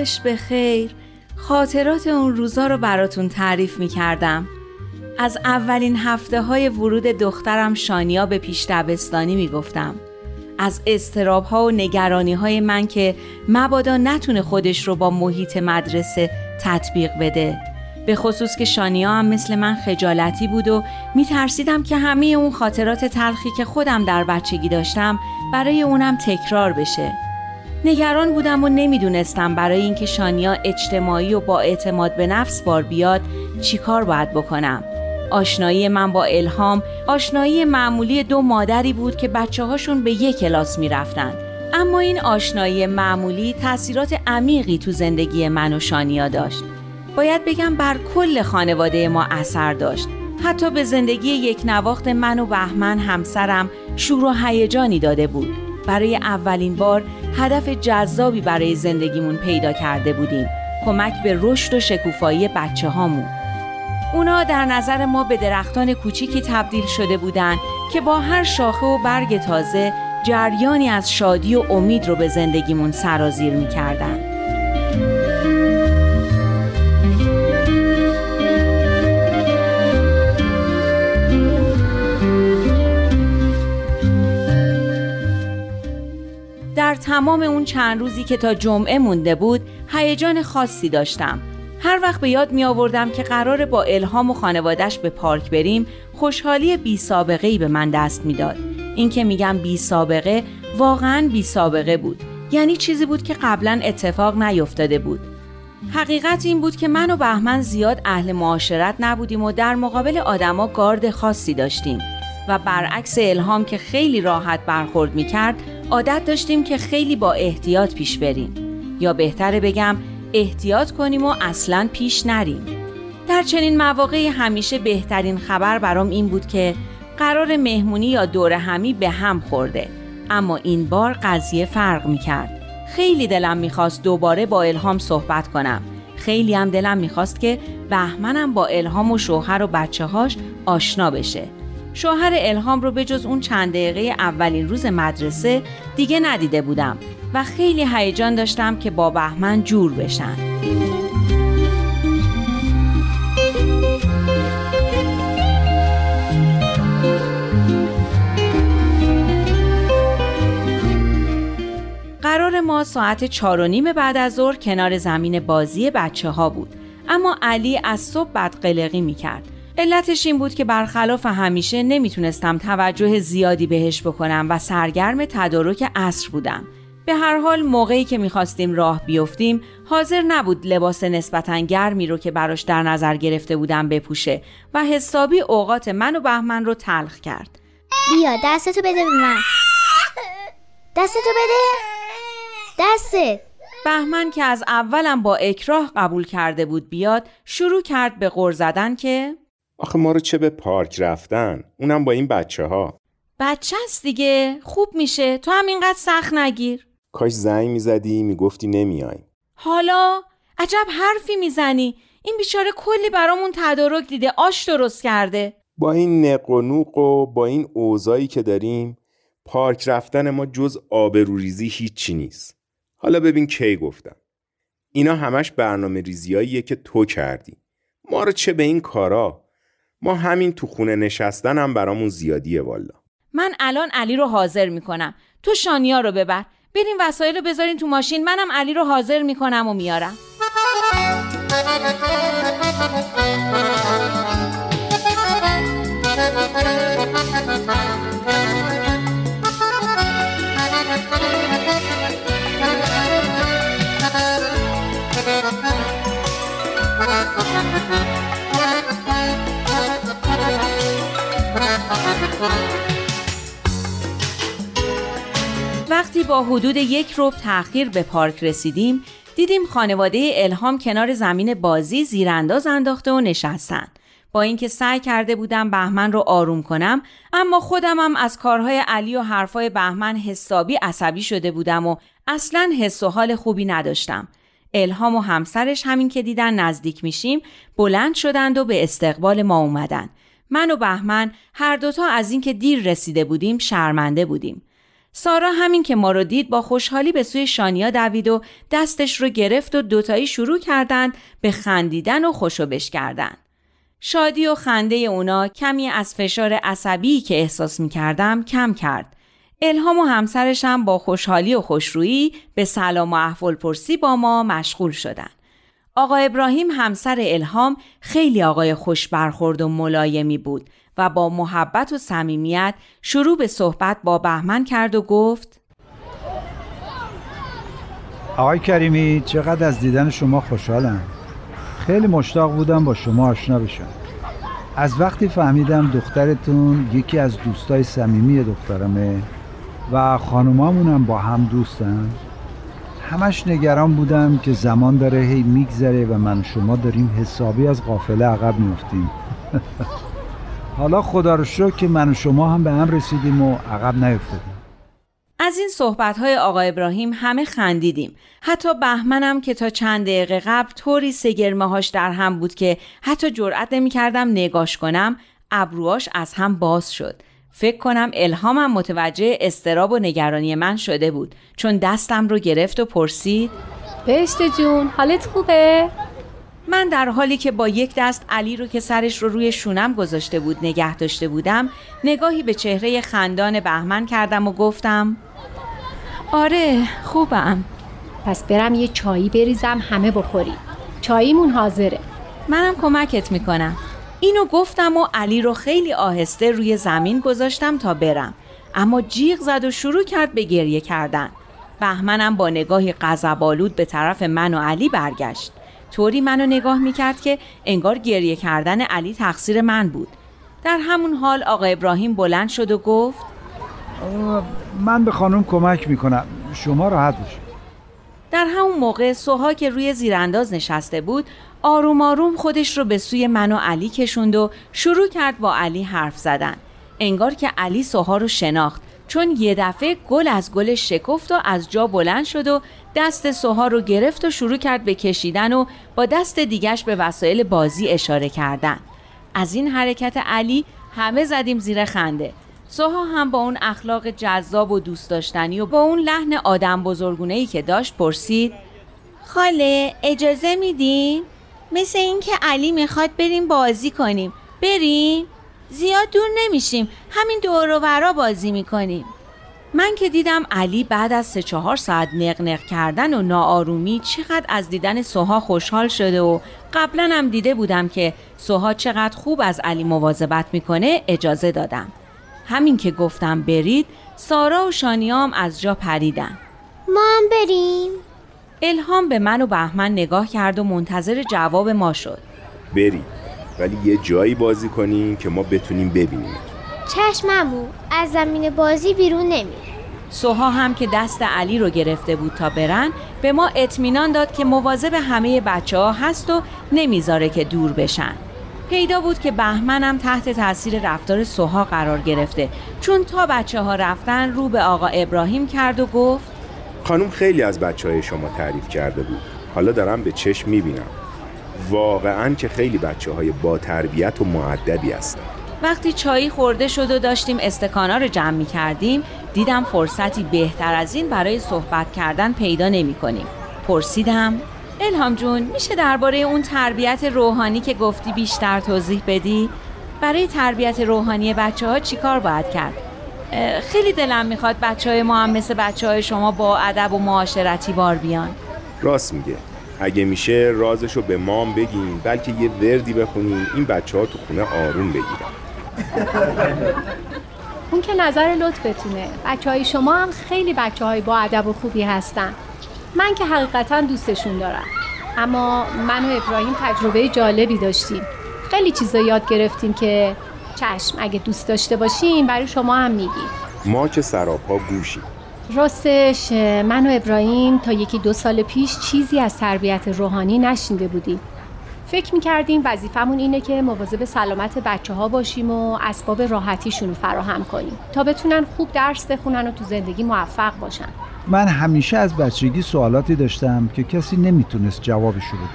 یادش به خیر خاطرات اون روزا رو براتون تعریف می کردم. از اولین هفته های ورود دخترم شانیا به پیش دبستانی می گفتم. از استراب ها و نگرانی های من که مبادا نتونه خودش رو با محیط مدرسه تطبیق بده به خصوص که شانیا هم مثل من خجالتی بود و می ترسیدم که همه اون خاطرات تلخی که خودم در بچگی داشتم برای اونم تکرار بشه نگران بودم و نمی‌دونستم برای اینکه شانیا اجتماعی و با اعتماد به نفس بار بیاد چیکار باید بکنم آشنایی من با الهام آشنایی معمولی دو مادری بود که بچه هاشون به یک کلاس می رفتن. اما این آشنایی معمولی تاثیرات عمیقی تو زندگی من و شانیا داشت. باید بگم بر کل خانواده ما اثر داشت. حتی به زندگی یک نواخت من و بهمن همسرم شور و هیجانی داده بود. برای اولین بار هدف جذابی برای زندگیمون پیدا کرده بودیم. کمک به رشد و شکوفایی بچه هامون. اونا در نظر ما به درختان کوچیکی تبدیل شده بودند که با هر شاخه و برگ تازه جریانی از شادی و امید رو به زندگیمون سرازیر می‌کردن. در تمام اون چند روزی که تا جمعه مونده بود هیجان خاصی داشتم هر وقت به یاد می آوردم که قرار با الهام و خانوادش به پارک بریم خوشحالی بی سابقه ای به من دست می‌داد. این که میگم بی سابقه واقعا بی سابقه بود. یعنی چیزی بود که قبلا اتفاق نیفتاده بود. حقیقت این بود که من و بهمن زیاد اهل معاشرت نبودیم و در مقابل آدما گارد خاصی داشتیم و برعکس الهام که خیلی راحت برخورد می‌کرد عادت داشتیم که خیلی با احتیاط پیش بریم. یا بهتره بگم احتیاط کنیم و اصلا پیش نریم. در چنین مواقعی همیشه بهترین خبر برام این بود که قرار مهمونی یا دور همی به هم خورده. اما این بار قضیه فرق می کرد خیلی دلم می‌خواست دوباره با الهام صحبت کنم. خیلی هم دلم می‌خواست که بهمنم با الهام و شوهر و بچه هاش آشنا بشه. شوهر الهام رو به جز اون چند دقیقه اولین روز مدرسه دیگه ندیده بودم و خیلی هیجان داشتم که با بهمن جور بشن. قرار ما ساعت چار و نیم بعد از ظهر کنار زمین بازی بچه ها بود. اما علی از صبح بدقلقی می کرد علتش این بود که برخلاف همیشه نمی‌تونستم توجه زیادی بهش بکنم و سرگرم تدارک عصر بودم. به هر حال موقعی که می‌خواستیم راه بیفتیم حاضر نبود لباس نسبتا گرمی رو که براش در نظر گرفته بودم بپوشه و حسابی اوقات من و بهمن رو تلخ کرد. بیا دستتو بده به من. دستتو بده. دستت. بهمن که از اولم با اکراه قبول کرده بود بیاد شروع کرد به غر زدن که آخه ما رو چه به پارک رفتن؟ اونم با این بچه ها بچه است دیگه. خوب میشه. تو هم اینقدر سخت نگیر. کاش زنگ می‌زدی می‌گفتی نمیای. حالا عجب حرفی می‌زنی. این بیچاره کلی برامون تدارک دیده. آش درست کرده. با این نق و نوق و با این اوضاعی که داریم پارک رفتن ما جز آبروریزی هیچی نیست. حالا ببین کی گفتم. اینا همش برنامه ریزیاییه که تو کردی. ما رو چه به این کارا؟ ما همین تو خونه نشستن هم برامون زیادیه والا. من الان علی رو حاضر می‌کنم. تو شانیا رو ببر. بریم وسایل رو بذارین تو ماشین. منم علی رو حاضر می‌کنم و میارم. وقتی با حدود یک روب تأخیر به پارک رسیدیم دیدیم خانواده الهام کنار زمین بازی زیرانداز انداخته و نشستن. با اینکه سعی کرده بودم بهمن رو آروم کنم اما خودمم از کارهای علی و حرفای بهمن حسابی عصبی شده بودم و اصلا حس و حال خوبی نداشتم. الهام و همسرش همین که دیدن نزدیک میشیم بلند شدند و به استقبال ما اومدن. من و بهمن هر دوتا از اینکه دیر رسیده بودیم شرمنده بودیم سارا همین که ما رو دید با خوشحالی به سوی شانیا دوید و دستش رو گرفت و دوتایی شروع کردند به خندیدن و خوشوبش کردن. شادی و خنده اونا کمی از فشار عصبی که احساس می کردم کم کرد. الهام و همسرش هم با خوشحالی و خوشرویی به سلام و احوال پرسی با ما مشغول شدن. آقا ابراهیم همسر الهام خیلی آقای خوش برخورد و ملایمی بود و با محبت و صمیمیت شروع به صحبت با بهمن کرد و گفت آقای کریمی چقدر از دیدن شما خوشحالم. خیلی مشتاق بودم با شما آشنا بشم. از وقتی فهمیدم دخترتون یکی از دوستای صمیمی دخترمه و خانومامونم با هم دوستن همش نگران بودم که زمان داره هی میگذره و من شما داریم حسابی از قافله عقب میفتیم حالا خدا رو شکر که من و شما هم به هم رسیدیم و عقب نیفتادیم. از این صحبت های آقا ابراهیم همه خندیدیم. حتی بهمنم که تا چند دقیقه قبل طوری سگرمه هاش در هم بود که حتی جرأت نمی کردم نگاش کنم ابروهاش از هم باز شد. فکر کنم الهامم متوجه استراب و نگرانی من شده بود. چون دستم رو گرفت و پرسید بهشت جون حالت خوبه؟ من در حالی که با یک دست علی رو که سرش رو روی شونم گذاشته بود نگه داشته بودم نگاهی به چهره خندان بهمن کردم و گفتم آره خوبم. پس برم یه چایی بریزم همه بخوری چاییمون حاضره. منم کمکت می‌کنم. اینو گفتم و علی رو خیلی آهسته روی زمین گذاشتم تا برم. اما جیغ زد و شروع کرد به گریه کردن. بهمنم با نگاهی غضب‌آلود به طرف من و علی برگشت. طوری منو نگاه می‌کرد که انگار گریه کردن علی تقصیر من بود. در همون حال آقا ابراهیم بلند شد و گفت من به خانم کمک می‌کنم. شما راحت باشید. در همون موقع سوها که روی زیرانداز نشسته بود آروم آروم خودش رو به سوی من و علی کشوند و شروع کرد با علی حرف زدن. انگار که علی سوها رو شناخت. چون یه دفعه گل از گل شکفت و از جا بلند شد و دست سوها رو گرفت و شروع کرد به کشیدن و با دست دیگش به وسایل بازی اشاره کردن. از این حرکت علی همه زدیم زیر خنده. سوها هم با اون اخلاق جذاب و دوست داشتنی و با اون لحن آدم بزرگونه ای که داشت پرسید خاله اجازه میدین؟ مثل اینکه علی می‌خواد بریم بازی کنیم. بریم؟ زیاد دور نمیشیم. همین دور و بازی می‌کنیم. من که دیدم علی بعد از سه چهار ساعت نق کردن و ناآرومی چقدر از دیدن سوها خوشحال شده و قبلا هم دیده بودم که سوها چقدر خوب از علی مواظبت می‌کنه اجازه دادم. همین که گفتم برید سارا و شانیام از جا پریدن. ما هم بریم. الهام به من و بهمن نگاه کرد و منتظر جواب ما شد. برید ولی یه جایی بازی کنیم که ما بتونیم ببینیم. چشممو از زمین بازی بیرون نمیره سوها هم که دست علی رو گرفته بود تا برن به ما اطمینان داد که مواظب همه بچه ها هست و نمی‌ذاره که دور بشن. پیدا بود که بهمنم تحت تاثیر رفتار سوها قرار گرفته چون تا بچه ها رفتن رو به آقا ابراهیم کرد و گفت خانم خیلی از بچه های شما تعریف کرده بود حالا دارم به چشم می‌بینم واقعا که خیلی بچه های با تربیت و معدبی هستن وقتی چایی خورده شد و داشتیم استکانا رو جمع می کردیم دیدم فرصتی بهتر از این برای صحبت کردن پیدا نمی کنیم. پرسیدم الهام جون میشه درباره اون تربیت روحانی که گفتی بیشتر توضیح بدی؟ برای تربیت روحانی بچه ها چی کار باید کرد؟ خیلی دلم می‌خواد بچه های ما هم مثل بچه های شما با ادب و معاشرتی بار بیان. راست میگه. اگه میشه رازشو به مام بگین بلکه یه وردی بخونیم این بچه ها تو خونه آروم بگیرن. اون که نظر لطفتونه. بچه های شما هم خیلی بچه های با ادب و خوبی هستن. من که حقیقتا دوستشون دارم. اما من و ابراهیم تجربه جالبی داشتیم. خیلی چیزا یاد گرفتیم که چشم. اگه دوست داشته باشیم برای شما هم میگیم ما که سراپا گوشیم راستش من و ابراهیم تا یکی دو سال پیش چیزی از تربیت روحانی نشینده بودیم. فکر می‌کردیم وظیفمون اینه که مواظب سلامت بچه ها باشیم و اسباب راحتیشون رو فراهم کنیم. تا بتونن خوب درس بخونن و تو زندگی موفق باشن. من همیشه از بچگی سوالاتی داشتم که کسی نمی‌تونست جوابشو بده.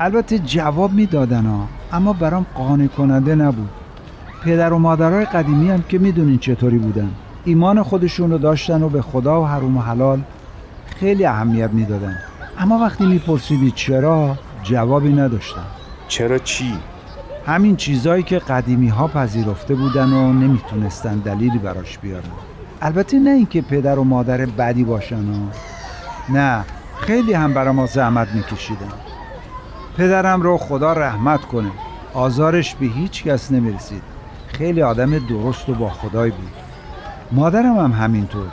البته جواب می‌دادن ها. اما برام قانع کننده نبود. پدر و مادرای قدیمی هم که می‌دونین چطوری بودن. ایمان خودشون رو داشتن و به خدا و حروم و حلال خیلی اهمیت می‌دادن. اما وقتی میپرسیدی چرا جوابی نداشتم چرا چی؟ همین چیزایی که قدیمی ها پذیرفته بودن و نمی‌تونستن دلیلی براش بیارن. البته نه اینکه پدر و مادر بدی باشن و نه خیلی هم برا ما زحمت میکشیدن. پدرم رو خدا رحمت کنه. آزارش به هیچ کس نمی‌رسید. خیلی آدم درست و با خدای بود. مادرم هم همینطور.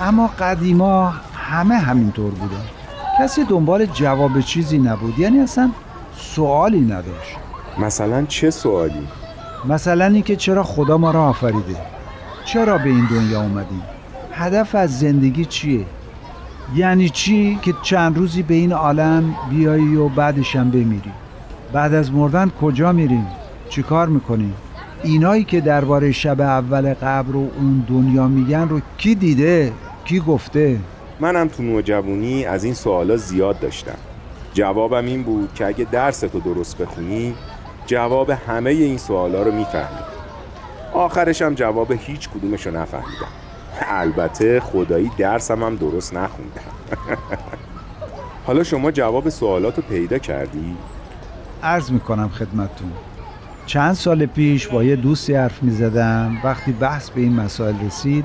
اما قدیما همه همینطور بودن. کسی دنبال جواب چیزی نبود. یعنی اصلا سوالی نداشت. مثلا چه سوالی؟ مثلا اینکه چرا خدا ما را آفریده؟ چرا به این دنیا اومدیم؟ هدف از زندگی چیه؟ یعنی چی که چند روزی به این عالم بیایی و بعدش هم بمیری؟ بعد از مردن کجا میریم؟ چی کار می‌کنیم؟ اینایی که درباره شب اول قبر و اون دنیا میگن رو کی دیده؟ کی گفته؟ منم تو نوجوانی از این سوالا زیاد داشتم. جوابم این بود که اگه درس تو درست بخونی جواب همه این سوالا رو می‌فهمی. آخرش هم جواب هیچ کدومش رو نفهمیدم. البته خدایی درسم هم درست نخوندم حالا شما جواب سوالات رو پیدا کردی؟ عرض می‌کنم خدمتتون. چند سال پیش با یه دوستی حرف می‌زدم. وقتی بحث به این مسائل رسید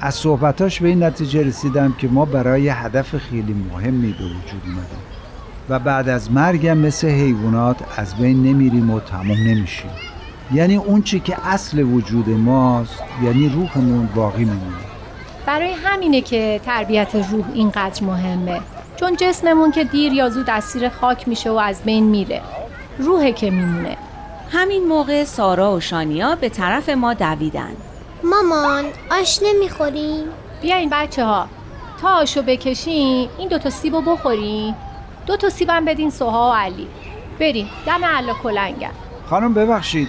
از صحبتاش به این نتیجه رسیدم که ما برای هدف خیلی مهمی به وجود اومدیم و بعد از مرگم مثل حیوانات از بین نمیریم و تمام نمیشیم. یعنی اون چی که اصل وجود ماست یعنی روحمون باقی میمونه. برای همینه که تربیت روح اینقدر مهمه. چون جسممون که دیر یا زود اسیر خاک میشه و از بین میره. روحه که میمونه. همین موقع سارا و شانیا به طرف ما دویدن. مامان آش نمی‌خوریم؟ بیاین بچه ها تا آشو بکشین این دوتا سیبو بخورین. دو تا سیبم بدین سوها و علی. بریم دم علا کلنگم. خانم ببخشید.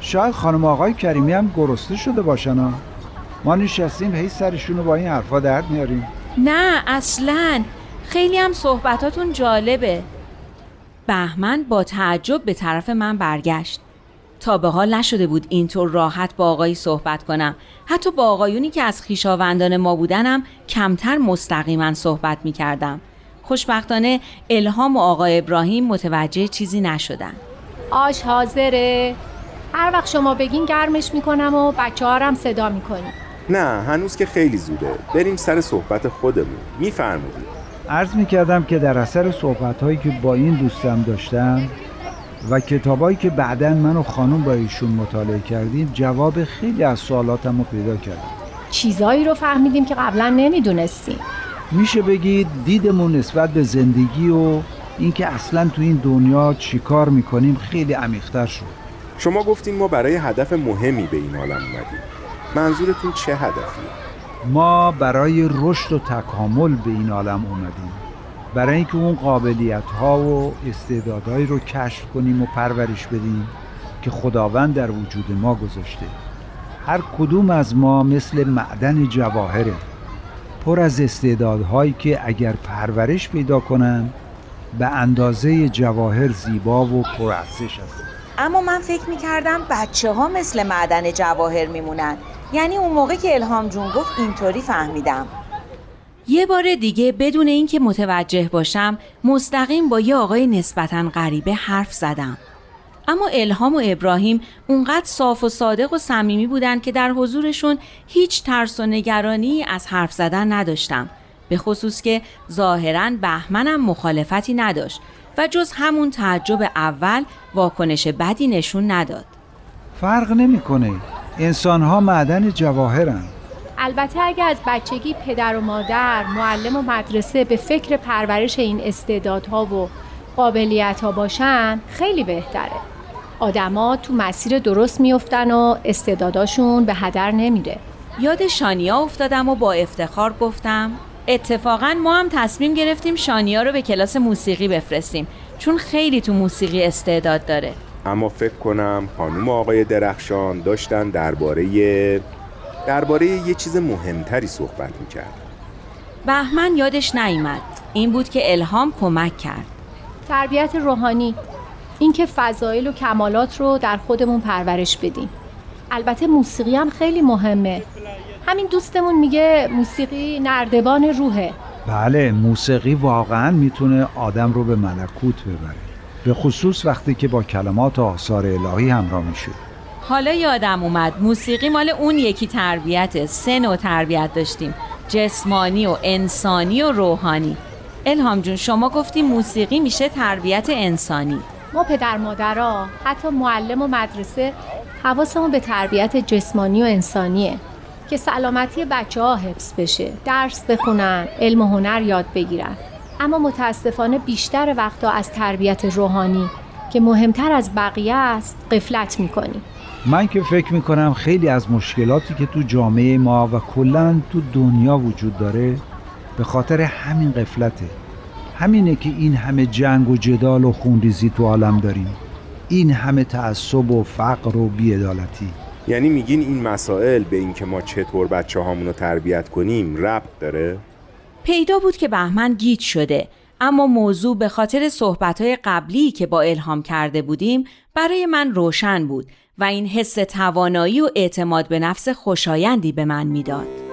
شاید خانم آقای کریمی هم گرسنه شده باشن ها. ما نشستیم هی سرشون رو با این حرفا درد میاریم. نه اصلا. خیلی هم صحبتاتون جالبه. بهمن با تعجب به طرف من برگشت. تا به حال نشده بود اینطور راحت با آقایی صحبت کنم. حتی با آقایونی که از خیشاوندان ما بودنم کمتر مستقیما صحبت می کردم خوشبختانه الهام و آقای ابراهیم متوجه چیزی نشدن. آش حاضره. هر وقت شما بگین گرمش می‌کنم و بچه هم صدا می‌کنیم. نه هنوز که خیلی زوده. بریم سر صحبت خودمون. میفرمودیم عرض می‌کردم که در اثر صحبت هایی که با این دوستم داشتم و کتابایی که بعدا من و خانم با ایشون مطالعه کردیم جواب خیلی از سوالاتم رو پیدا کردم. چیزایی رو فهمیدیم که قبلا نمی‌دونستیم. میشه بگید دیدمون نسبت به زندگی و اینکه اصلا تو این دنیا چیکار می‌کنیم خیلی عمیقتر شد. شما گفتین ما برای هدف مهمی به این عالم اومدیم. منظورتون چه هدفیه؟ ما برای رشد و تکامل به این عالم اومدیم. برای اینکه اون قابلیت ها و استعدادهایی رو کشف کنیم و پرورش بدیم که خداوند در وجود ما گذاشته. هر کدوم از ما مثل معدن جواهره. پر از استعدادهایی که اگر پرورش پیدا کنن به اندازه جواهر زیبا و پرارزش هست اما من فکر می‌کردم بچه ها مثل معدن جواهر میمونن. یعنی اون موقع که الهام جون گفت اینطوری فهمیدم. یه بار دیگه بدون اینکه متوجه باشم مستقیم با یه آقای نسبتا غریبه حرف زدم. اما الهام و ابراهیم اونقدر صاف و صادق و صمیمی بودن که در حضورشون هیچ ترس و نگرانی از حرف زدن نداشتم. به خصوص که ظاهرا بهمنم مخالفتی نداشت و جز همون تعجب اول واکنش بدی نشون نداد. فرق نمی‌کنه. انسان ها معدن جواهرن البته اگر از بچگی پدر و مادر، معلم و مدرسه به فکر پرورش این استعدادها و قابلیت ها باشن خیلی بهتره. آدما تو مسیر درست میفتن و استعداداشون به هدر نمیره. یاد شانیا افتادم و با افتخار گفتم اتفاقا ما هم تصمیم گرفتیم شانیا رو به کلاس موسیقی بفرستیم چون خیلی تو موسیقی استعداد داره اما فکر کنم خانم آقای درخشان داشتن درباره درباره یه چیز مهمتری صحبت می‌کرد. بهمن یادش نیامد این بود که الهام کمک کرد. تربیت روحانی. اینکه فضایل و کمالات رو در خودمون پرورش بدیم. البته موسیقی هم خیلی مهمه. همین دوستمون میگه موسیقی نردبان روحه. بله موسیقی واقعا می‌تونه آدم رو به ملکوت ببره. به خصوص وقتی که با کلمات و آثار الهی همراه میشه حالا یادم اومد موسیقی مال اون یکی تربیت سه نوع تربیت داشتیم. جسمانی و انسانی و روحانی. الهام جون شما گفتی موسیقی میشه تربیت انسانی. ما پدر مادرها حتی معلم و مدرسه حواسمون به تربیت جسمانی و انسانیه که سلامتی بچه ها حفظ بشه درس بخونن علم و هنر یاد بگیرن. اما متاسفانه بیشتر وقتا از تربیت روحانی که مهمتر از بقیه است قفلت می‌کنیم من که فکر می‌کنم خیلی از مشکلاتی که تو جامعه ما و کلا تو دنیا وجود داره به خاطر همین قفلته. همینه که این همه جنگ و جدال و خونریزی تو عالم داریم. این همه تعصب و فقر و بیعدالتی. یعنی میگین این مسائل به اینکه ما چطور بچه هامون رو تربیت کنیم ربط داره؟ پیدا بود که بهمن گیج شده اما موضوع به خاطر صحبتهای قبلی که با الهام کرده بودیم برای من روشن بود و این حس توانایی و اعتماد به نفس خوشایندی به من می‌داد.